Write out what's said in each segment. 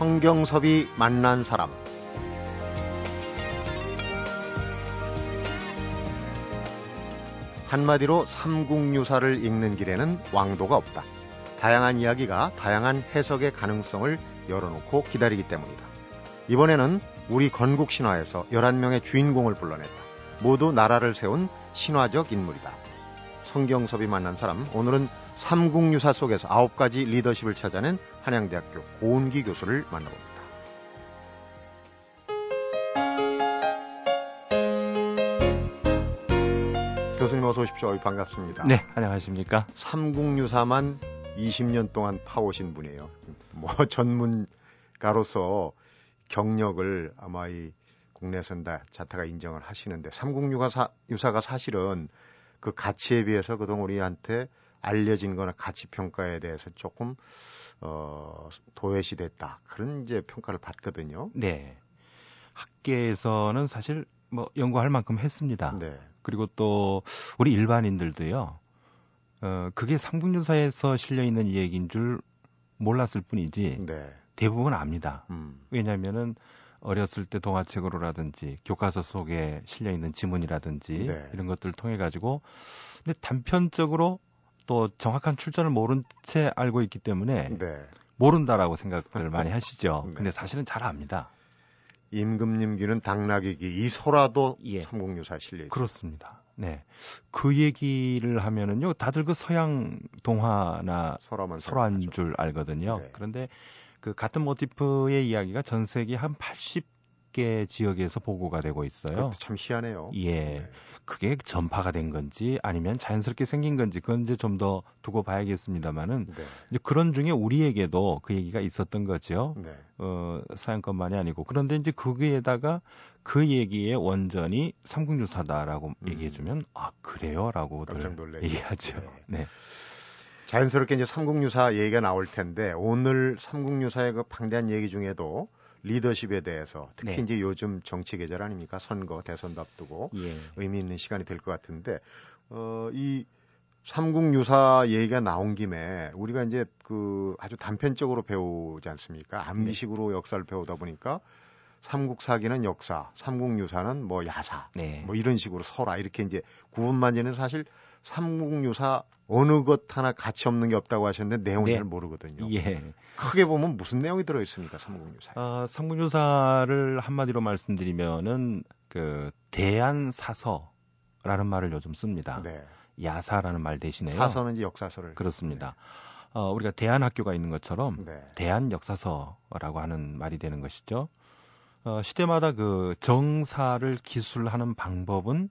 성경섭이 만난 사람 한마디로 삼국유사를 읽는 길에는 왕도가 없다. 다양한 이야기가 다양한 해석의 가능성을 열어놓고 기다리기 때문이다. 이번에는 우리 건국 신화에서 11명의 주인공을 불러냈다. 모두 나라를 세운 신화적 인물이다. 성경섭이 만난 사람, 오늘은 삼국유사 속에서 아홉 가지 리더십을 찾아낸 한양대학교 고은기 교수를 만나봅니다. 교수님 어서 오십시오. 반갑습니다. 네, 안녕하십니까. 삼국유사만 20년 동안 파오신 분이에요. 뭐 전문가로서 경력을 아마 이 국내에서는 다 자타가 인정을 하시는데 삼국유사가 사실은 그 가치에 비해서 그동안 우리한테 알려진 거나 가치 평가에 대해서 조금 어 도외시 됐다. 그런 이제 평가를 받거든요. 네. 학계에서는 사실 뭐 연구할 만큼 했습니다. 네. 그리고 또 우리 일반인들도요. 어 그게 삼국유사에서 실려 있는 얘기인 줄 몰랐을 뿐이지 네. 대부분 압니다. 음. 왜냐하면은 어렸을 때 동화책으로라든지 교과서 속에 실려 있는 지문이라든지 네. 이런 것들을 통해 가지고 근데 단편적으로 또 정확한 출전을 모른 채 알고 있기 때문에 네. 모른다라고 생각을 많이 하시죠. 네. 근데 사실은 잘 압니다. 임금님 귀는 당나귀 귀, 이 소라도 예. 삼국유사 실려 있어요. 그렇습니다. 네. 그 얘기를 하면은요, 다들 그 서양 동화나 설화인 줄 알거든요. 네. 그런데 그 같은 모티프의 이야기가 전 세계 한 80 개 지역에서 보고가 되고 있어요. 참 희한해요. 예. 네. 그게 전파가 된 건지 아니면 자연스럽게 생긴 건지 그건 이제 좀 더 두고 봐야겠습니다만은 네. 이제 그런 중에 우리에게도 그 얘기가 있었던 거죠. 네. 어, 사연것만이 아니고 그런데 이제 거기에다가 그 얘기의 원전이 삼국유사다라고 음. 얘기해주면 아 그래요라고들 얘기하죠. 네. 네. 자연스럽게 이제 삼국유사 얘기가 나올 텐데 오늘 삼국유사의 그 방대한 얘기 중에도 리더십에 대해서 특히 네. 이제 요즘 정치 계절 아닙니까 선거 대선도 앞두고 예. 의미 있는 시간이 될 것 같은데 어, 이 삼국 유사 얘기가 나온 김에 우리가 이제 그 아주 단편적으로 배우지 않습니까? 암비식으로 네. 역사를 배우다 보니까 삼국사기는 역사, 삼국유사는 뭐 야사, 네. 뭐 이런 식으로 설화 이렇게 이제 구분만 지는 사실 삼국유사 어느 것 하나 가치 없는 게 없다고 하셨는데 내용을 네. 잘 모르거든요. 예. 크게 보면 무슨 내용이 들어 있습니까, 삼국유사? 아, 삼국유사를 한마디로 말씀드리면은 그 대한 사서라는 말을 요즘 씁니다. 네. 야사라는 말 대신에요. 사서는 이제 역사서를 그렇습니다. 네. 어, 우리가 대한 학교가 있는 것처럼 네. 대한 역사서라고 하는 말이 되는 것이죠. 어, 시대마다 그 정사를 기술하는 방법은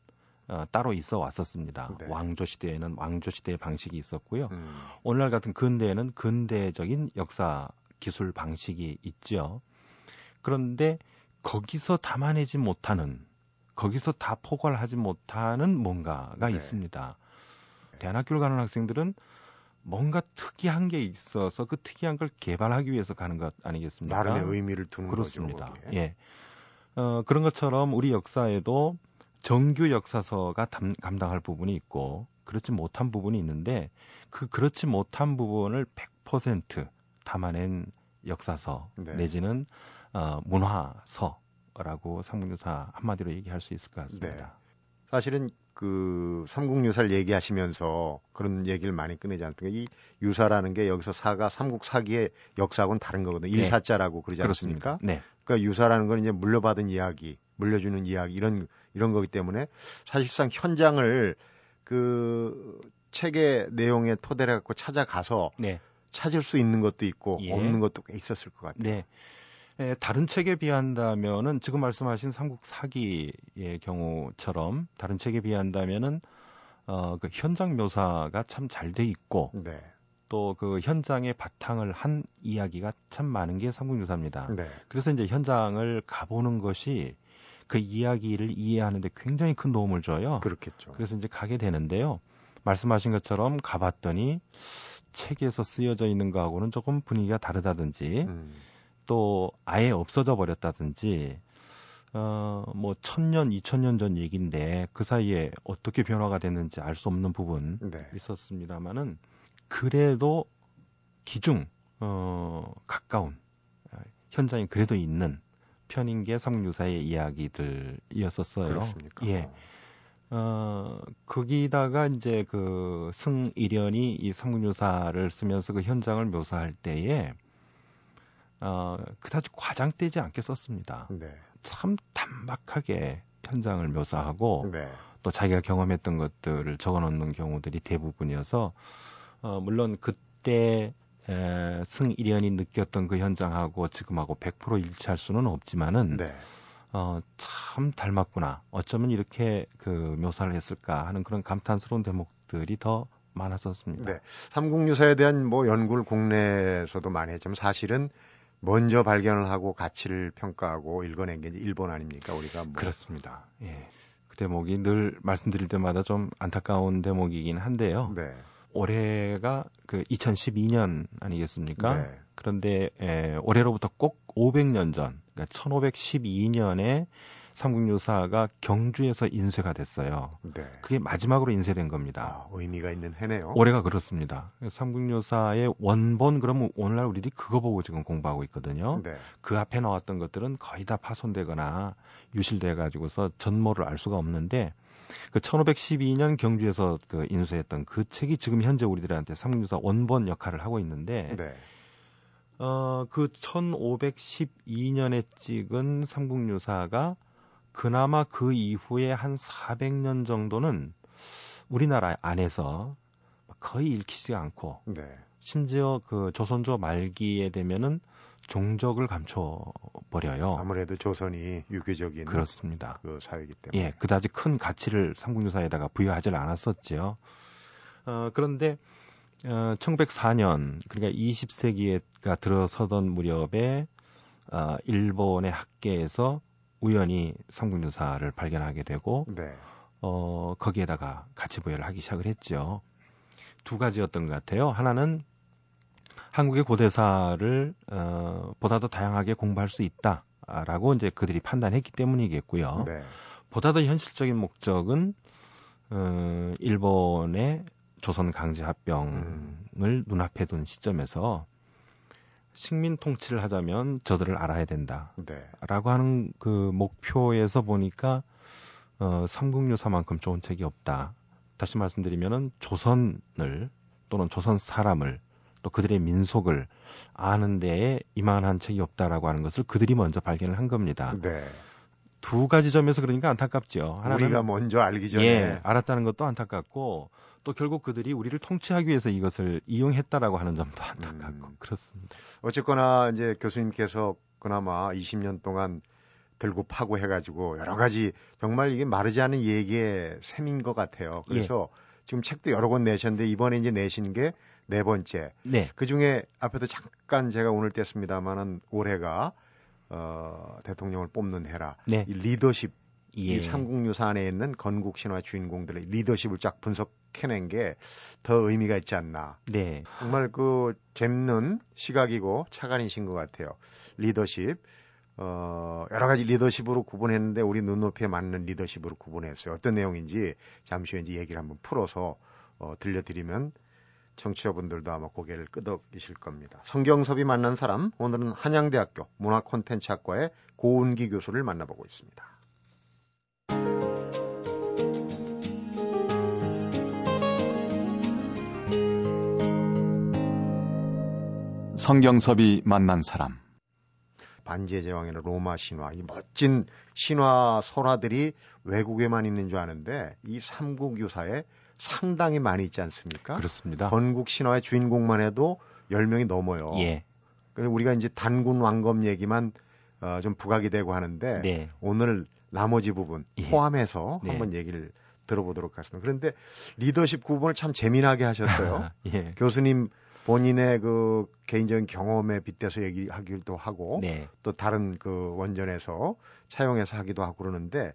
어, 따로 있어 왔었습니다. 네. 왕조 시대에는 왕조 시대의 방식이 있었고요. 음. 오늘날 같은 근대에는 근대적인 역사 기술 방식이 있죠. 그런데 거기서 담아내지 못하는 거기서 다 포괄하지 못하는 뭔가가 네. 있습니다. 대안학교를 가는 학생들은 뭔가 특이한 게 있어서 그 특이한 걸 개발하기 위해서 가는 것 아니겠습니까? 나름의 의미를 두는 그렇습니다. 거죠. 그렇습니다. 예. 어, 그런 것처럼 우리 역사에도 정규 역사서가 담, 감당할 부분이 있고 그렇지 못한 부분이 있는데 그 그렇지 못한 부분을 100% 담아낸 역사서 네. 내지는 어, 문화서라고 삼국유사 한마디로 얘기할 수 있을 것 같습니다. 네. 사실은 그 삼국유사를 얘기하시면서 그런 얘기를 많이 꺼내지 않습니까? 이 유사라는 게 여기서 사가 삼국 사기의 역사하고는 다른 거거든요. 네. 일사자라고 그러지 않습니까? 네. 그러니까 유사라는 건 이제 물려받은 이야기, 물려주는 이야기 이런 이런 거기 때문에 사실상 현장을 그 책의 내용에 토대를 갖고 찾아가서 네. 찾을 수 있는 것도 있고 예. 없는 것도 꽤 있었을 것 같아요. 네. 에, 다른 책에 비한다면은 지금 말씀하신 삼국 사기의 경우처럼 다른 책에 비한다면은 어, 그 현장 묘사가 참 잘 돼 있고 네. 또그 현장의 바탕을 한 이야기가 참 많은 게 삼국유사입니다. 네. 그래서 이제 현장을 가보는 것이 그 이야기를 이해하는데 굉장히 큰 도움을 줘요. 그렇겠죠. 그래서 이제 가게 되는데요. 말씀하신 것처럼 가봤더니 책에서 쓰여져 있는 거하고는 조금 분위기가 다르다든지 음. 또 아예 없어져 버렸다든지 어, 뭐, 천년, 이천년 전 얘기인데, 그 사이에 어떻게 변화가 됐는지 알 수 없는 부분 네. 있었습니다만은, 그래도 기중, 어, 가까운, 현장에 그래도 있는 편인 게 삼국유사의 이야기들이었었어요. 그렇습니까? 예. 어, 거기다가 이제 그 승일련이 이 삼국유사를 쓰면서 그 현장을 묘사할 때에 어, 그다지 과장되지 않게 썼습니다. 네. 참 단박하게 현장을 묘사하고 네. 또 자기가 경험했던 것들을 적어 놓는 경우들이 대부분이어서 어, 물론 그때 에, 승일련이 느꼈던 그 현장하고 지금하고 100% 일치할 수는 없지만은 네. 어, 참 닮았구나. 어쩌면 이렇게 그 묘사를 했을까 하는 그런 감탄스러운 대목들이 더 많았었습니다. 네. 삼국유사에 대한 뭐 연구를 국내에서도 많이 했지만 사실은 먼저 발견을 하고 가치를 평가하고 읽어낸 게 일본 아닙니까? 우리가 뭐. 그렇습니다. 예. 그 대목이 늘 말씀드릴 때마다 좀 안타까운 대목이긴 한데요. 네. 올해가 그 2012년 아니겠습니까? 네. 그런데 에, 올해로부터 꼭 500년 전, 그러니까 1512년에 삼국유사가 경주에서 인쇄가 됐어요. 네. 그게 마지막으로 인쇄된 겁니다. 아, 의미가 있는 해네요. 올해가 그렇습니다. 삼국유사의 원본 그러면 오늘날 우리들이 그거 보고 지금 공부하고 있거든요. 네. 그 앞에 나왔던 것들은 거의 다 파손되거나 유실돼 가지고서 전모를 알 수가 없는데 그 1512년 경주에서 그 인쇄했던 그 책이 지금 현재 우리들한테 삼국유사 원본 역할을 하고 있는데 네. 어, 그 1512년에 찍은 삼국유사가 그나마 그 이후에 한 400년 정도는 우리나라 안에서 거의 읽히지 않고 네. 심지어 그 조선조 말기에 되면은 종적을 감춰 버려요. 아무래도 조선이 유교적인 그렇습니다. 그 사회이기 때문에 예, 그다지 큰 가치를 삼국유사에다가 부여하지 않았었죠. 어, 그런데 어, 1904년 그러니까 20세기가 들어서던 무렵에 어, 일본의 학계에서 우연히 삼국유사를 발견하게 되고 네. 어, 거기에다가 가치 부여를 하기 시작을 했죠. 두 가지였던 것 같아요. 하나는 한국의 고대사를 어, 보다 더 다양하게 공부할 수 있다라고 이제 그들이 판단했기 때문이겠고요. 네. 보다 더 현실적인 목적은 어, 일본의 조선 강제 합병을 음. 눈앞에 둔 시점에서 식민 통치를 하자면 저들을 알아야 된다. 네. 라고 하는 그 목표에서 보니까 어, 삼국유사만큼 좋은 책이 없다. 다시 말씀드리면은 조선을 또는 조선 사람을 또 그들의 민속을 아는 데에 이만한 책이 없다라고 하는 것을 그들이 먼저 발견을 한 겁니다. 네. 두 가지 점에서 그러니까 안타깝죠. 하나는 우리가 먼저 알기 전에 예, 알았다는 것도 안타깝고 또 결국 그들이 우리를 통치하기 위해서 이것을 이용했다라고 하는 점도 안타깝고 음. 그렇습니다. 어쨌거나 이제 교수님께서 그나마 20년 동안 들고 파고 해가지고 여러 가지 정말 이게 마르지 않은 얘기의 셈인 것 같아요. 그래서 예. 지금 책도 여러 권 내셨는데 이번에 이제 내신 게 네 번째. 네. 그 중에 앞에도 잠깐 제가 오늘 뗐습니다만은 올해가 어, 대통령을 뽑는 해라. 네. 이 리더십 예. 이 삼국유사 안에 있는 건국 신화 주인공들의 리더십을 쫙 분석해낸 게 더 의미가 있지 않나. 네. 정말 그 재밌는 시각이고 차관이신 것 같아요. 리더십. 어, 여러 가지 리더십으로 구분했는데 우리 눈높이에 맞는 리더십으로 구분했어요. 어떤 내용인지 잠시 후에 이제 얘기를 한번 풀어서 어, 들려드리면 청취자분들도 아마 고개를 끄덕이실 겁니다. 성경섭이 만난 사람, 오늘은 한양대학교 문화콘텐츠학과의 고은기 교수를 만나보고 있습니다. 성경섭이 만난 사람. 반지의 제왕이나 로마 신화, 이 멋진 신화 설화들이 외국에만 있는 줄 아는데 이 삼국 유사에 상당히 많이 있지 않습니까? 그렇습니다. 건국 신화의 주인공만 해도 10명이 넘어요. 예. 그래서 우리가 이제 단군 왕검 얘기만 어, 좀 부각이 되고 하는데 네. 오늘 나머지 부분 예. 포함해서 네. 한번 얘기를 들어보도록 하겠습니다. 그런데 리더십 구분을 참 재미나게 하셨어요. 예. 교수님 본인의 그 개인적인 경험에 빗대서 얘기하기도 하고 네. 또 다른 그 원전에서 차용해서 하기도 하고 그러는데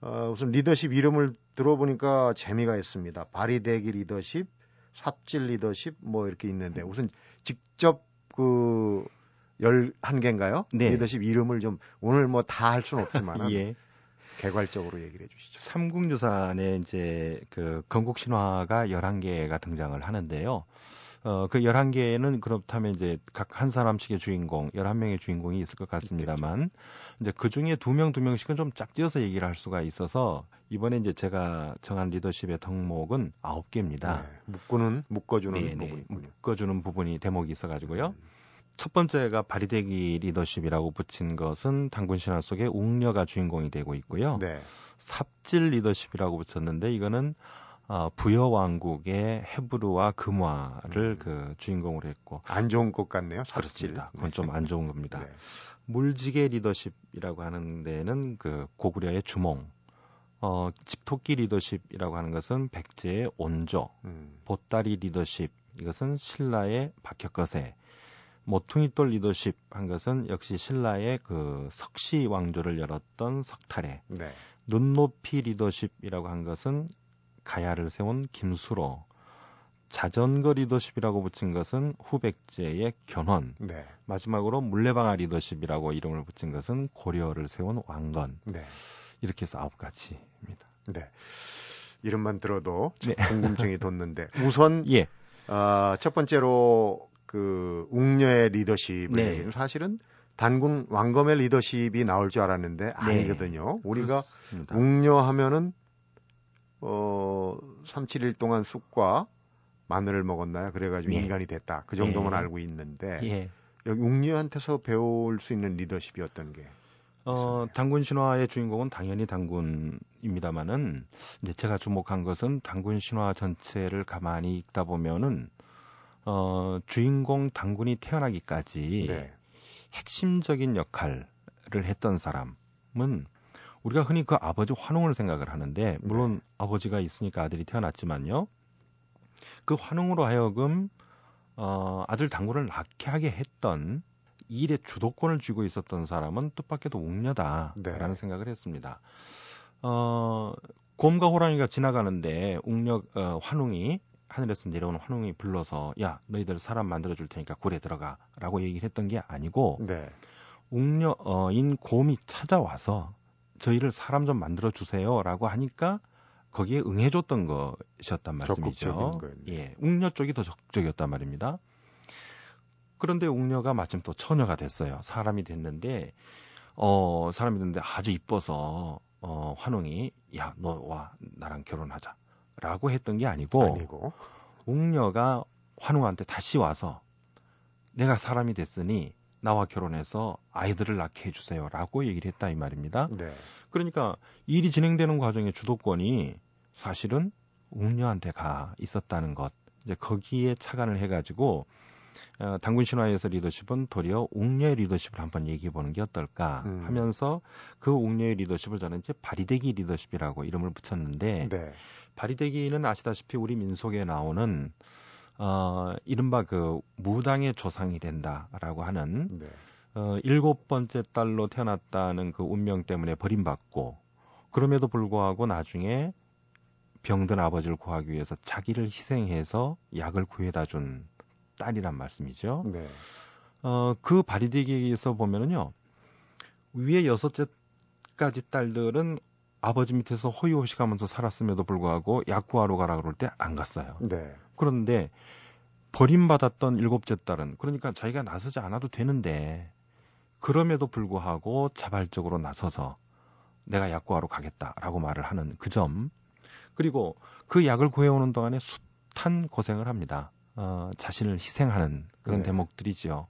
어, 우선 리더십 이름을 들어보니까 재미가 있습니다. 바리대기 리더십, 삽질 리더십 뭐 이렇게 있는데 우선 직접 그 11개인가요? 네. 리더십 이름을 좀 오늘 뭐 다 할 수는 없지만 예. 개괄적으로 얘기를 해 주시죠. 삼국유산에 이제 그 건국 신화가 11개가 등장을 하는데요. 어, 그 11개는 그렇다면 이제 각 한 사람씩의 주인공, 11명의 주인공이 있을 것 같습니다만, 있겠죠. 이제 그 중에 두 명, 두 명씩은 좀 짝지어서 얘기를 할 수가 있어서, 이번에 이제 제가 정한 리더십의 덕목은 9개입니다. 네, 묶어는, 묶어주는 네, 부분이 묶어주는 부분이 대목이 있어 가지고요. 음. 첫 번째가 바리대기 리더십이라고 붙인 것은 당군 신화 속에 웅녀가 주인공이 되고 있고요. 네. 삽질 리더십이라고 붙였는데 이거는 어, 부여 왕국의 헤브르와 금화를 음. 그 주인공으로 했고 안 좋은 것 같네요. 삽질. 그렇습니다. 그건 좀 안 좋은 겁니다. 네. 물지개 리더십이라고 하는 데는 그 고구려의 주몽, 어, 집토끼 리더십이라고 하는 것은 백제의 온조, 음. 보따리 리더십 이것은 신라의 박혁거세, 모퉁이돌 리더십 한 것은 역시 신라의 그 석시 왕조를 열었던 석탈해, 네. 눈높이 리더십이라고 한 것은 가야를 세운 김수로, 자전거 리더십이라고 붙인 것은 후백제의 견훤, 네. 마지막으로 물레방아 리더십이라고 이름을 붙인 것은 고려를 세운 왕건. 네. 이렇게 해서 아홉 가지입니다. 네. 이름만 들어도 네. 궁금증이 돋는데 우선 예. 어, 첫 번째로 그 웅녀의 리더십을 네. 사실은 단군 왕검의 리더십이 나올 줄 알았는데 네. 아니거든요. 우리가 그렇습니다. 웅녀 하면은 어 3, 7일 동안 쑥과 마늘을 먹었나요? 그래가지고 예. 인간이 됐다. 그 정도만 예. 알고 있는데 예. 여기 웅녀한테서 배울 수 있는 리더십이 어떤 게? 어, 당군 신화의 주인공은 당연히 당군입니다만은 이제 제가 주목한 것은 당군 신화 전체를 가만히 읽다 보면은 어, 주인공 당군이 태어나기까지 네. 핵심적인 역할을 했던 사람은 우리가 흔히 그 아버지 환웅을 생각을 하는데 물론 네. 아버지가 있으니까 아들이 태어났지만요. 그 환웅으로 하여금 어, 아들 당군을 낳게 하게 했던 일의 주도권을 쥐고 있었던 사람은 뜻밖에도 웅녀다라는 네. 생각을 했습니다. 어, 곰과 호랑이가 지나가는데 웅녀 어, 환웅이 하늘에서 내려오는 환웅이 불러서 야 너희들 사람 만들어 줄 테니까 굴에 들어가라고 얘기를 했던 게 아니고 네. 웅녀인 곰이 찾아와서 저희를 사람 좀 만들어 주세요라고 하니까 거기에 응해줬던 것이었단 말씀이죠. 예, 웅녀 쪽이 더 적극적이었단 말입니다. 그런데 웅녀가 마침 또 처녀가 됐어요. 사람이 됐는데 어 사람이 됐는데 아주 이뻐서 어 환웅이 야 너 와 나랑 결혼하자라고 했던 게 아니고, 아니고. 웅녀가 환웅한테 다시 와서 내가 사람이 됐으니 나와 결혼해서 아이들을 낳게 해주세요라고 얘기를 했다 이 말입니다. 네. 그러니까 일이 진행되는 과정의 주도권이 사실은 웅녀한테 가 있었다는 것. 이제 거기에 착안을 해가지고 어, 당군 신화에서 리더십은 도리어 웅녀의 리더십을 한번 얘기해 보는 게 어떨까 음. 하면서 그 웅녀의 리더십을 저는 이제 바리대기 리더십이라고 이름을 붙였는데 네. 바리대기는 아시다시피 우리 민속에 나오는 어, 이른바 그 무당의 조상이 된다라고 하는 네. 어, 일곱 번째 딸로 태어났다는 그 운명 때문에 버림받고 그럼에도 불구하고 나중에 병든 아버지를 구하기 위해서 자기를 희생해서 약을 구해다 준 딸이란 말씀이죠. 네. 어, 그 바리디기에서 보면은요, 위에 여섯째까지 딸들은 아버지 밑에서 호의호식하면서 살았음에도 불구하고 약 구하러 가라 그럴 때 안 갔어요. 네. 그런데 버림받았던 일곱째 딸은 그러니까 자기가 나서지 않아도 되는데 그럼에도 불구하고 자발적으로 나서서 내가 약 구하러 가겠다라고 말을 하는 그 점. 그리고 그 약을 구해오는 동안에 숱한 고생을 합니다. 어, 자신을 희생하는 그런 네. 대목들이죠.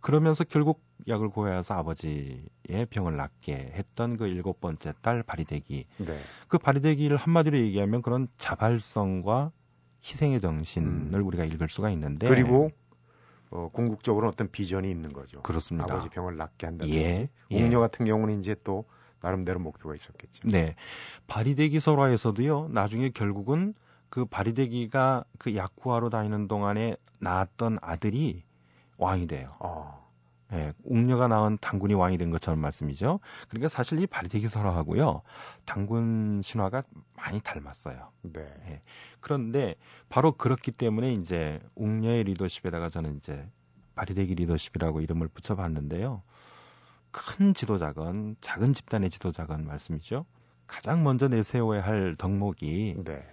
그러면서 결국 약을 구해와서 아버지의 병을 낫게 했던 그 일곱 번째 딸 바리대기. 네. 그 바리대기를 한마디로 얘기하면 그런 자발성과 희생의 정신을 음. 우리가 읽을 수가 있는데 그리고 어, 궁극적으로 어떤 비전이 있는 거죠. 그렇습니다. 아버지 병을 낫게 한다든지. 예, 웅녀 예. 같은 경우는 이제 또 나름대로 목표가 있었겠죠. 네. 바리대기 설화에서도요. 나중에 결국은 그 바리대기가 그 약구하러 다니는 동안에 낳았던 아들이 왕이 돼요. 어. 예, 웅녀가 낳은 당군이 왕이 된 것처럼 말씀이죠. 그러니까 사실 이 바리대기 설화하고요. 당군 신화가 많이 닮았어요. 네. 예, 그런데 바로 그렇기 때문에 이제 웅녀의 리더십에다가 저는 이제 바리대기 리더십이라고 이름을 붙여봤는데요. 큰 지도자건 작은 집단의 지도자건 말씀이죠. 가장 먼저 내세워야 할 덕목이 네.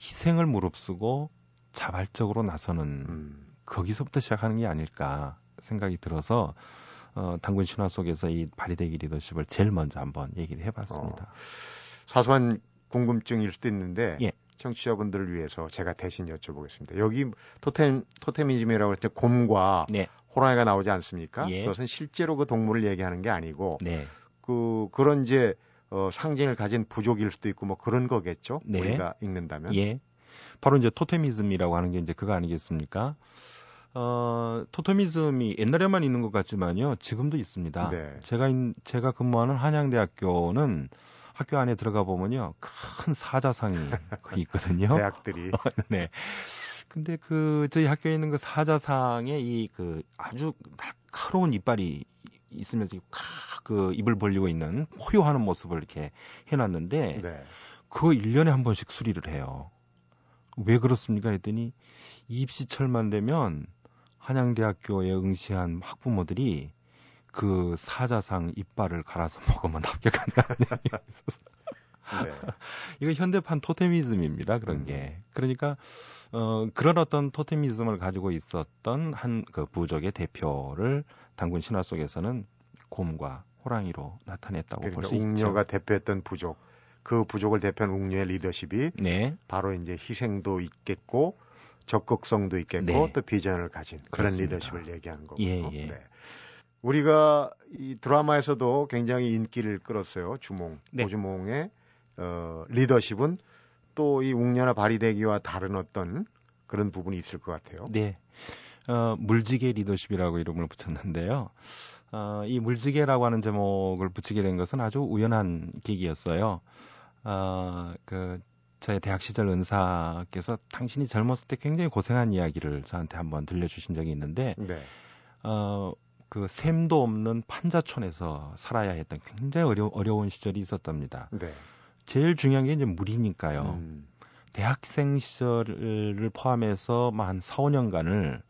희생을 무릅쓰고 자발적으로 나서는 음. 거기서부터 시작하는 게 아닐까 생각이 들어서 어, 당군 신화 속에서 이 발휘대기 리더십을 제일 먼저 한번 얘기를 해봤습니다. 어, 사소한 궁금증일 수도 있는데 예. 청취자분들을 위해서 제가 대신 여쭤보겠습니다. 여기 토템 토테미즘이라고 할때 곰과 네. 호랑이가 나오지 않습니까? 예. 그것은 실제로 그 동물을 얘기하는 게 아니고 네. 그 그런 이제 어, 상징을 가진 부족일 수도 있고 뭐 그런 거겠죠. 네. 우리가 읽는다면. 예. 바로 이제 토테미즘이라고 하는 게 이제 그거 아니겠습니까? 어, 토테미즘이 옛날에만 있는 것 같지만요. 지금도 있습니다. 네. 제가 인, 제가 근무하는 한양대학교는 학교 안에 들어가 보면요. 큰 사자상이 있거든요. 대학들이. 네. 근데 그 저희 학교에 있는 그 사자상에 이 그 아주 날카로운 이빨이 있으면서 그 입을 벌리고 있는 포효하는 모습을 이렇게 해놨는데 네. 그거 1년에 한 번씩 수리를 해요. 왜 그렇습니까? 했더니 입시철만 되면 한양대학교에 응시한 학부모들이 그 사자상 이빨을 갈아서 먹으면 합격한다는 얘기가. 네. 이거 현대판 토테미즘입니다. 그런 음. 게. 그러니까 어 그런 어떤 토테미즘을 가지고 있었던 한 그 부족의 대표를 당군 신화 속에서는 곰과 호랑이로 나타냈다고 그러니까 볼수 있죠. 웅녀가 대표했던 부족, 그 부족을 대표한 웅녀의 리더십이 네. 바로 이제 희생도 있겠고 적극성도 있겠고 네. 또 비전을 가진 그런 그렇습니다. 리더십을 얘기하는 거고. 예, 예. 네. 우리가 이 드라마에서도 굉장히 인기를 끌었어요. 주몽, 네. 오주몽의 어, 리더십은 또 이 웅녀나 바리대기와 다른 어떤 그런 부분이 있을 것 같아요. 네. 어, 물지개 리더십이라고 이름을 붙였는데요. 어, 이 물지개라고 하는 제목을 붙이게 된 것은 아주 우연한 계기였어요. 어, 그 저의 대학 시절 은사께서 당신이 젊었을 때 굉장히 고생한 이야기를 저한테 한번 들려주신 적이 있는데, 네. 어, 그 샘도 없는 판자촌에서 살아야 했던 굉장히 어려, 어려운 시절이 있었답니다. 네. 제일 중요한 게 이제 물이니까요. 음. 대학생 시절을 포함해서 한 4, 5년간을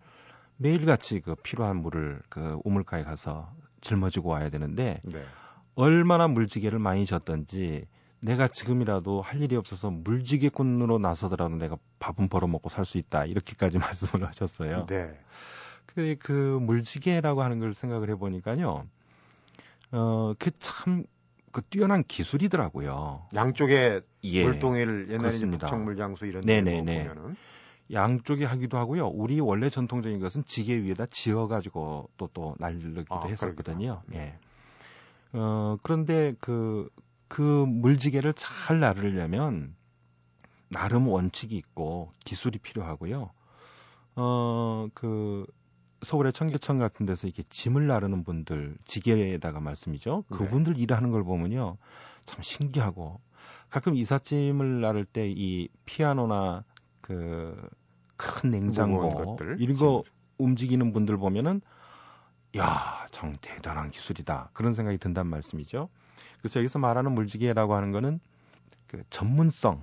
매일같이 그 필요한 물을 그 우물가에 가서 짊어지고 와야 되는데 네. 얼마나 물지개를 많이 졌던지 내가 지금이라도 할 일이 없어서 물지개꾼으로 나서더라도 내가 밥은 벌어먹고 살 수 있다 이렇게까지 말씀을 하셨어요. 네. 그, 그 물지개라고 하는 걸 생각을 해보니까요, 어, 그 참, 그 뛰어난 기술이더라고요. 양쪽에 예, 물동이를 옛날에 청물장수 이런 데 보면은 양쪽에 하기도 하고요. 우리 원래 전통적인 것은 지게 위에다 지어가지고 또 또 날르기도 아, 했었거든요. 그러겠다. 예. 어, 그런데 그, 그 물지개를 잘 나르려면 나름 원칙이 있고 기술이 필요하고요. 어, 그, 서울의 청계천 같은 데서 이렇게 짐을 나르는 분들, 지게에다가 말씀이죠. 네. 그분들 네. 일하는 걸 보면요. 참 신기하고 가끔 이삿짐을 나를 때 이 피아노나 그 큰 냉장고 이런 거 움직이는 분들 보면은 야, 정 대단한 기술이다. 그런 생각이 든단 말씀이죠. 그래서 여기서 말하는 물지개라고 하는 거는 그 전문성을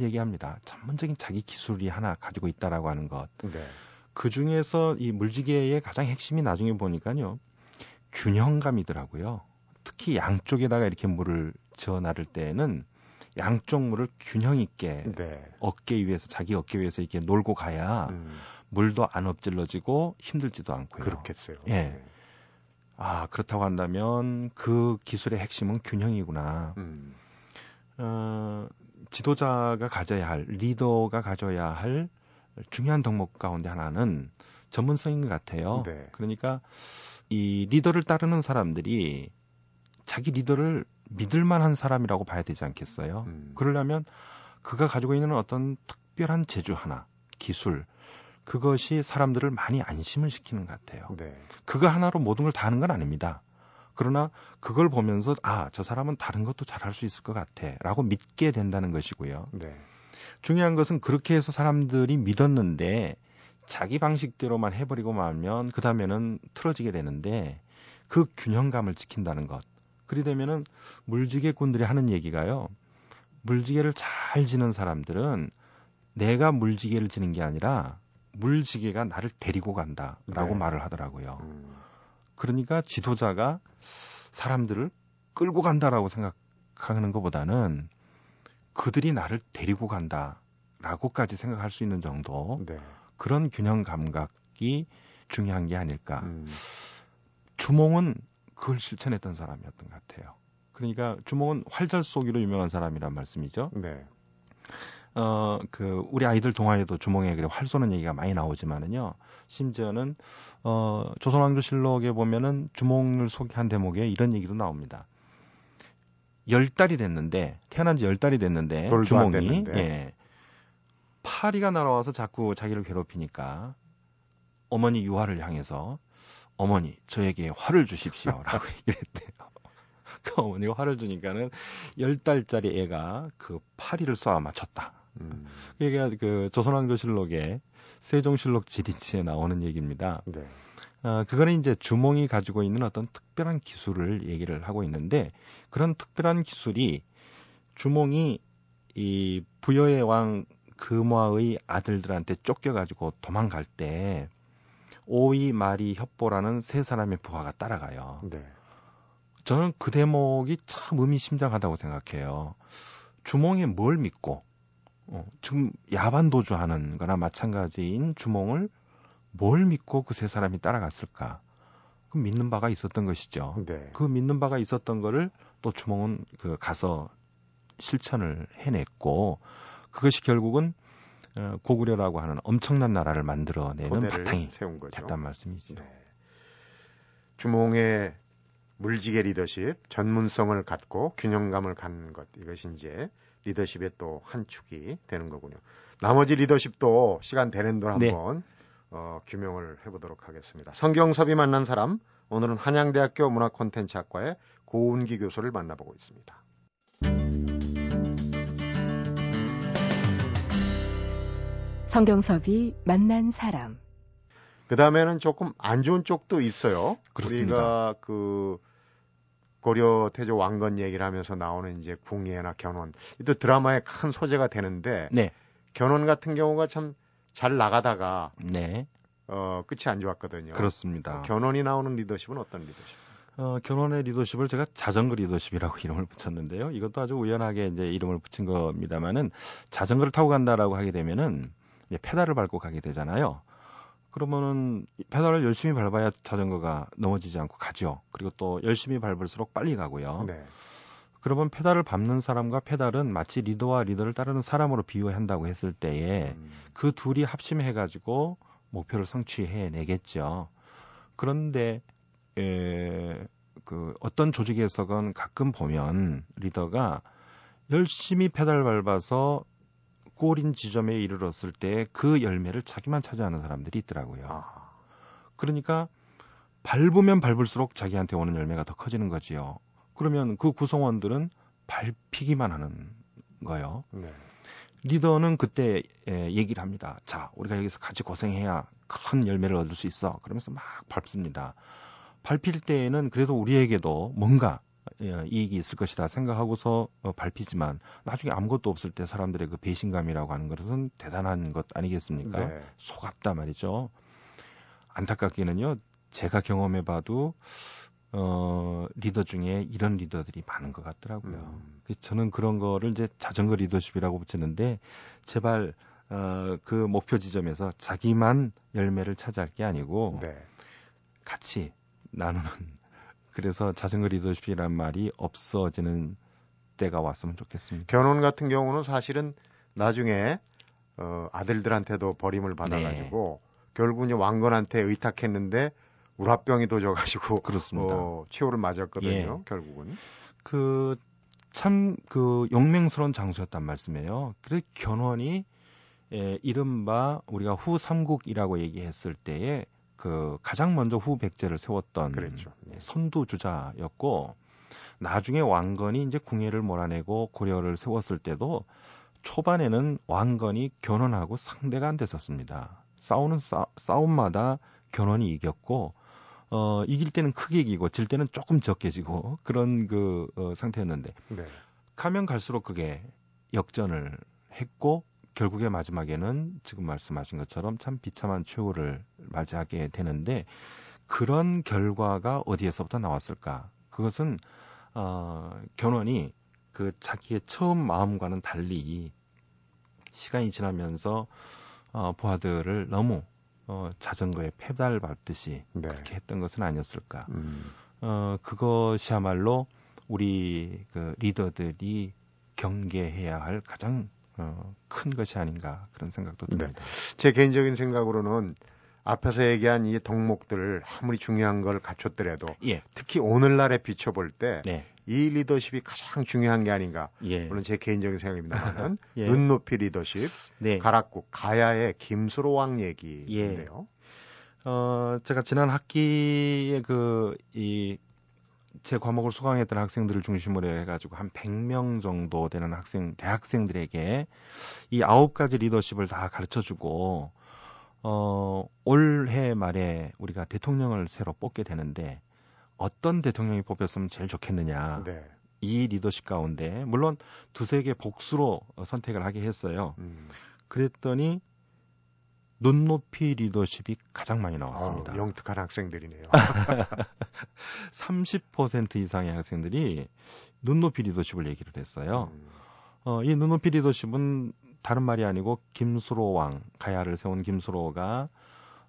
얘기합니다. 전문적인 자기 기술이 하나 가지고 있다라고 하는 것. 네. 그 중에서 이 물지개의 가장 핵심이 나중에 보니까요. 균형감이더라고요. 특히 양쪽에다가 이렇게 물을 지어 나를 때에는 양쪽 물을 균형 있게 네. 어깨 위에서 자기 어깨 위에서 이렇게 놀고 가야 음. 물도 안 엎질러지고 힘들지도 않고요. 그렇겠어요. 예. 네. 아 그렇다고 한다면 그 기술의 핵심은 균형이구나. 음. 어, 지도자가 가져야 할 리더가 가져야 할 중요한 덕목 가운데 하나는 전문성인 것 같아요. 네. 그러니까 이 리더를 따르는 사람들이 자기 리더를 믿을 만한 사람이라고 봐야 되지 않겠어요? 음. 그러려면 그가 가지고 있는 어떤 특별한 재주 하나, 기술, 그것이 사람들을 많이 안심을 시키는 것 같아요. 네. 그거 하나로 모든 걸 다 하는 건 아닙니다. 그러나 그걸 보면서 아, 저 사람은 다른 것도 잘할 수 있을 것 같아. 라고 믿게 된다는 것이고요. 네. 중요한 것은 그렇게 해서 사람들이 믿었는데 자기 방식대로만 해버리고 말면 그 다음에는 틀어지게 되는데 그 균형감을 지킨다는 것. 그리 되면은 물지개꾼들이 하는 얘기가요. 물지개를 잘 지는 사람들은 내가 물지개를 지는 게 아니라 물지개가 나를 데리고 간다라고 네. 말을 하더라고요. 음. 그러니까 지도자가 사람들을 끌고 간다라고 생각하는 것보다는 그들이 나를 데리고 간다. 라고까지 생각할 수 있는 정도 네. 그런 균형 감각이 중요한 게 아닐까. 음. 주몽은 그걸 실천했던 사람이었던 것 같아요. 그러니까 주몽은 활절 쏘기로 유명한 사람이란 말씀이죠. 네. 어, 그, 우리 아이들 동화에도 주몽에 그래 활 쏘는 얘기가 많이 나오지만은요, 심지어는, 어, 조선왕조실록에 보면은 주몽을 소개한 대목에 이런 얘기도 나옵니다. 열 달이 됐는데, 태어난 지 열 달이 됐는데, 주몽이, 예, 파리가 날아와서 자꾸 자기를 괴롭히니까, 어머니 유화를 향해서, 어머니, 저에게 화를 주십시오. 라고 얘기를 했대요. 그 어머니가 화를 주니까는 열 달짜리 애가 그 파리를 쏘아 맞췄다. 음. 이게 그 조선왕조실록의 세종실록 지리치에 나오는 얘기입니다. 네. 어, 그거는 이제 주몽이 가지고 있는 어떤 특별한 기술을 얘기를 하고 있는데 그런 특별한 기술이 주몽이 이 부여의 왕 금화의 아들들한테 쫓겨가지고 도망갈 때 오이, 마리, 협보라는 세 사람의 부하가 따라가요. 네. 저는 그 대목이 참 의미심장하다고 생각해요. 주몽이 뭘 믿고 어, 지금 야반 도주하는 거나 마찬가지인 주몽을 뭘 믿고 그 세 사람이 따라갔을까? 그 믿는 바가 있었던 것이죠. 네. 그 믿는 바가 있었던 거를 또 주몽은 그 가서 실천을 해냈고 그것이 결국은 어, 고구려라고 하는 엄청난 나라를 만들어내는 바탕이 세운 거죠. 됐단 말씀이죠. 네. 주몽의 물지개 리더십, 전문성을 갖고 균형감을 갖는 것 이것이 이제 리더십의 또 한 축이 되는 거군요. 나머지 리더십도 시간 되는 동안 네. 한번 어, 규명을 해보도록 하겠습니다. 성경섭이 만난 사람 오늘은 한양대학교 문화콘텐츠학과의 고운기 교수를 만나보고 있습니다. 성경섭이 만난 사람. 그 다음에는 조금 안 좋은 쪽도 있어요. 그렇습니다. 우리가 그 고려 태조 왕건 얘기를 하면서 나오는 이제 궁예나 견훤 또 드라마의 큰 소재가 되는데 네. 견훤 같은 경우가 참 잘 나가다가 네. 어 끝이 안 좋았거든요. 그렇습니다. 견훤이 나오는 리더십은 어떤 리더십? 어, 견훤의 리더십을 제가 자전거 리더십이라고 이름을 붙였는데요. 이것도 아주 우연하게 이제 이름을 붙인 겁니다만은 자전거를 타고 간다라고 하게 되면은 이제 페달을 밟고 가게 되잖아요. 그러면은 페달을 열심히 밟아야 자전거가 넘어지지 않고 가죠. 그리고 또 열심히 밟을수록 빨리 가고요. 네. 그러면 페달을 밟는 사람과 페달은 마치 리더와 리더를 따르는 사람으로 비유한다고 했을 때에 음. 그 둘이 합심해 가지고 목표를 성취해 내겠죠. 그런데 에, 그 어떤 조직에서건 가끔 보면 리더가 열심히 페달 밟아서 골인 지점에 이르렀을 때 그 열매를 자기만 차지하는 사람들이 있더라고요. 아. 그러니까 밟으면 밟을수록 자기한테 오는 열매가 더 커지는 거지요. 그러면 그 구성원들은 밟히기만 하는 거예요. 네. 리더는 그때 예, 얘기를 합니다. 자, 우리가 여기서 같이 고생해야 큰 열매를 얻을 수 있어. 그러면서 막 밟습니다. 밟힐 때에는 그래도 우리에게도 뭔가 예, 이익이 있을 것이다 생각하고서 어, 밟히지만 나중에 아무것도 없을 때 사람들의 그 배신감이라고 하는 것은 대단한 것 아니겠습니까? 네. 속았다 말이죠. 안타깝게는요, 제가 경험해 봐도 어, 리더 중에 이런 리더들이 많은 것 같더라고요. 음. 그 저는 그런 거를 이제 자전거 리더십이라고 붙이는데 제발 어, 그 목표 지점에서 자기만 열매를 차지할 게 아니고 네. 같이 나누는 그래서 자전거 리더십이란 말이 없어지는 때가 왔으면 좋겠습니다. 결혼 같은 경우는 사실은 나중에 어, 아들들한테도 버림을 받아가지고 네. 결국 이제 왕건한테 의탁했는데 우라병이 도져가지고 그렇습니다. 어, 최후를 맞았거든요. 예. 결국은 그 참그 그 용맹스러운 장소였단 말씀이에요. 그래 견훤이 예, 이른바 우리가 후 삼국이라고 얘기했을 때에 그 가장 먼저 후 백제를 세웠던 그랬죠. 네. 선두 주자였고 나중에 왕건이 이제 궁예를 몰아내고 고려를 세웠을 때도 초반에는 왕건이 견훤하고 상대가 안 됐었습니다. 싸우는 싸, 싸움마다 견훤이 이겼고 어 이길 때는 크게 이기고 질 때는 조금 적게 지고 그런 그 어, 상태였는데 네. 가면 갈수록 그게 역전을 했고 결국에 마지막에는 지금 말씀하신 것처럼 참 비참한 최후를 맞이하게 되는데 그런 결과가 어디에서부터 나왔을까? 그것은 어, 견훤이 그 자기의 처음 마음과는 달리 시간이 지나면서 어, 부하들을 너무 어, 자전거에 페달 밟듯이 네. 그렇게 했던 것은 아니었을까. 음. 어, 그것이야말로 우리 그 리더들이 경계해야 할 가장 어, 큰 것이 아닌가 그런 생각도 듭니다. 네. 제 개인적인 생각으로는 앞에서 얘기한 이 덕목들 아무리 중요한 걸 갖췄더라도 예. 특히 오늘날에 비춰볼 때이 네. 리더십이 가장 중요한 게 아닌가. 예. 물론 제 개인적인 생각입니다만 예. 눈높이 리더십, 네. 가락국 가야의 김수로 왕 얘기인데요. 예. 어, 제가 지난 학기에 그 이 제 과목을 수강했던 학생들을 중심으로 해가지고 한 100명 정도 되는 학생, 대학생들에게 이 아홉 가지 리더십을 다 가르쳐 주고, 어, 올해 말에 우리가 대통령을 새로 뽑게 되는데, 어떤 대통령이 뽑혔으면 제일 좋겠느냐. 네. 이 리더십 가운데, 물론 두세 개 복수로 선택을 하게 했어요. 음. 그랬더니 눈높이 리더십이 가장 많이 나왔습니다. 아, 영특한 학생들이네요. 30% 이상의 학생들이 눈높이 리더십을 얘기를 했어요. 음. 어, 이 눈높이 리더십은 다른 말이 아니고 김수로 왕, 가야를 세운 김수로가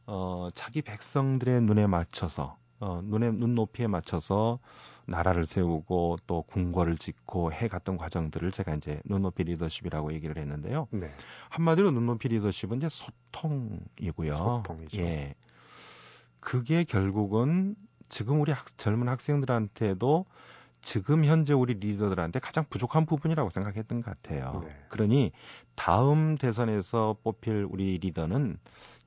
어, 자기 백성들의 눈에 맞춰서 어, 눈에 눈높이에 맞춰서 나라를 세우고 또 궁궐을 짓고 해갔던 과정들을 제가 이제 눈높이 리더십이라고 얘기를 했는데요. 네. 한마디로 눈높이 리더십은 이제 소통이고요. 소통이죠. 예. 그게 결국은 지금 우리 학, 젊은 학생들한테도 지금 현재 우리 리더들한테 가장 부족한 부분이라고 생각했던 것 같아요. 네. 그러니 다음 대선에서 뽑힐 우리 리더는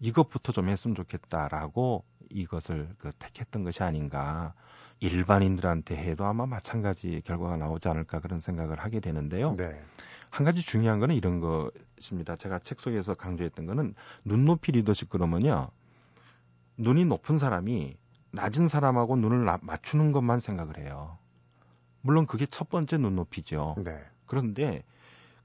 이것부터 좀 했으면 좋겠다라고 이것을 그 택했던 것이 아닌가. 일반인들한테 해도 아마 마찬가지 결과가 나오지 않을까 그런 생각을 하게 되는데요. 네. 한 가지 중요한 거는 이런 것입니다. 제가 책 속에서 강조했던 거는 눈높이 리더십 그러면요. 눈이 높은 사람이 낮은 사람하고 눈을 맞추는 것만 생각을 해요. 물론 그게 첫 번째 눈높이죠. 네. 그런데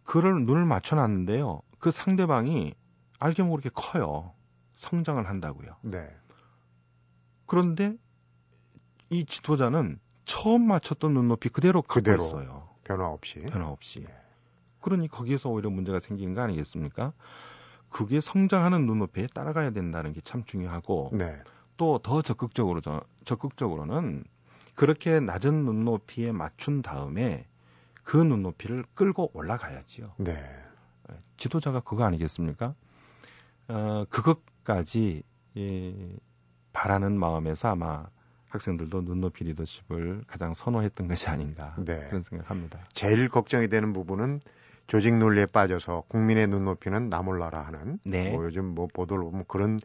그를 눈을 맞춰놨는데요. 그 상대방이 알게 모르게 커요. 성장을 한다고요. 네. 그런데 이 지도자는 처음 맞췄던 눈높이 그대로 그대로 있어요. 변화 없이. 변화 없이. 네. 그러니 거기에서 오히려 문제가 생기는 거 아니겠습니까? 그게 성장하는 눈높이에 따라가야 된다는 게 참 중요하고 네. 또더 적극적으로 적극적으로는 그렇게 낮은 눈높이에 맞춘 다음에 그 눈높이를 끌고 올라가야지요. 네. 지도자가 그거 아니겠습니까? 어, 그것까지 예, 바라는 마음에서 아마 학생들도 눈높이 리더십을 가장 선호했던 것이 아닌가 네. 그런 생각합니다. 제일 걱정이 되는 부분은 조직 논리에 빠져서 국민의 눈높이는 나 몰라라 하는 네. 뭐 요즘 뭐 보도를 보면 그런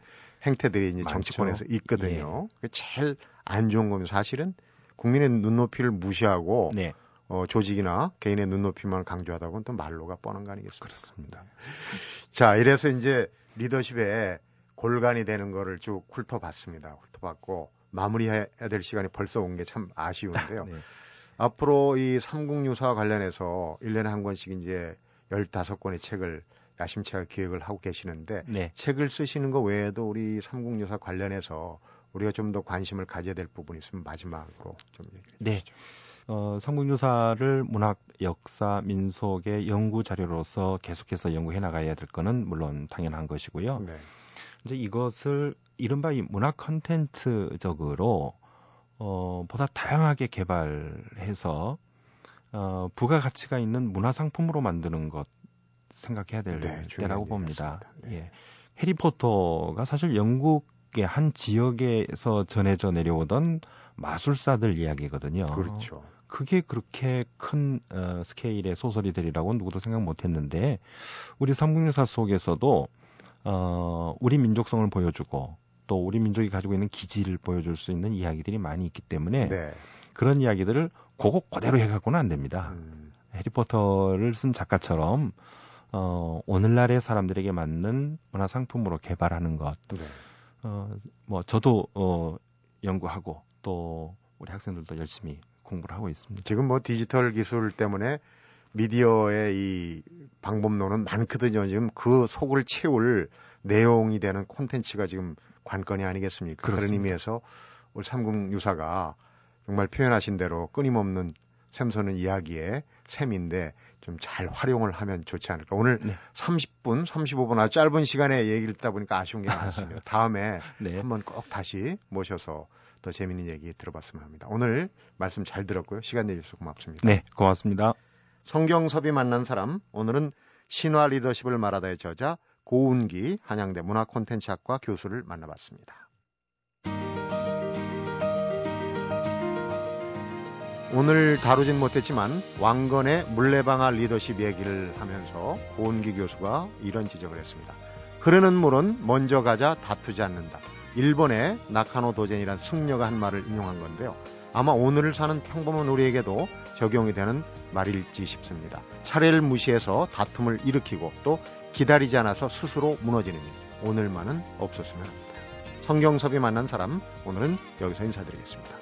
행태들이 이제 정치권에서 있거든요. 예. 제일 안 좋은 거면 사실은 국민의 눈높이를 무시하고 네. 어, 조직이나 개인의 눈높이만 강조하다 보면 또 말로가 뻔한 거 아니겠습니까? 그렇습니다. 자, 이래서 이제 리더십에 골간이 되는 거를 쭉 훑어봤습니다. 훑어봤고 마무리해야 될 시간이 벌써 온 게 참 아쉬운데요. 네. 앞으로 이 삼국유사와 관련해서 1년에 한 권씩 이제 15권의 책을 야심차게 기획을 하고 계시는데 네. 책을 쓰시는 거 외에도 우리 삼국유사 관련해서 우리가 좀 더 관심을 가져야 될 부분이 있으면 마지막으로 좀 얘기해 네. 주시죠. 어, 삼국유사를 문학, 역사, 민속의 연구 자료로서 계속해서 연구해 나가야 될 거는 물론 당연한 것이고요. 네. 이제 이것을 이른바 이 문화 컨텐츠적으로 어, 보다 다양하게 개발해서 어, 부가가치가 있는 문화 상품으로 만드는 것 생각해야 될 네, 때라고 봅니다. 네. 예. 해리포터가 사실 영국의 한 지역에서 전해져 내려오던 마술사들 이야기거든요. 그렇죠. 그게 그렇게 큰 어, 스케일의 소설이 되리라고 누구도 생각 못 했는데 우리 삼국유사 속에서도 어, 우리 민족성을 보여주고 또 우리 민족이 가지고 있는 기질을 보여줄 수 있는 이야기들이 많이 있기 때문에 네. 그런 이야기들을 그거 그대로 해갖고는 안 됩니다. 음. 해리포터를 쓴 작가처럼 어, 오늘날의 사람들에게 맞는 문화 상품으로 개발하는 것. 네. 어, 뭐 저도 어, 연구하고 또 우리 학생들도 열심히 공부를 하고 있습니다. 지금 뭐 디지털 기술 때문에 미디어의 이 방법론은 많거든요. 지금 그 속을 채울 내용이 되는 콘텐츠가 지금 관건이 아니겠습니까? 그렇습니다. 그런 의미에서 우리 삼국 유사가 정말 표현하신 대로 끊임없는 샘소는 이야기의 셈인데 좀 잘 활용을 하면 좋지 않을까. 오늘 네. 30분, 35분 아주 짧은 시간에 얘기를 듣다 보니까 아쉬운 게 많습니다. 다음에 네. 한번 꼭 다시 모셔서 더 재미있는 얘기 들어봤으면 합니다. 오늘 말씀 잘 들었고요. 시간 내주셔서 고맙습니다. 네, 고맙습니다. 성경섭이 만난 사람, 오늘은 신화 리더십을 말하다의 저자 고운기 한양대 문화콘텐츠학과 교수를 만나봤습니다. 오늘 다루진 못했지만 왕건의 물레방아 리더십 얘기를 하면서 고은기 교수가 이런 지적을 했습니다. 흐르는 물은 먼저 가자 다투지 않는다. 일본의 나카노 도젠이란 승려가 한 말을 인용한 건데요. 아마 오늘을 사는 평범한 우리에게도 적용이 되는 말일지 싶습니다. 차례를 무시해서 다툼을 일으키고 또 기다리지 않아서 스스로 무너지는 일. 오늘만은 없었으면 합니다. 성경섭이 만난 사람 오늘은 여기서 인사드리겠습니다.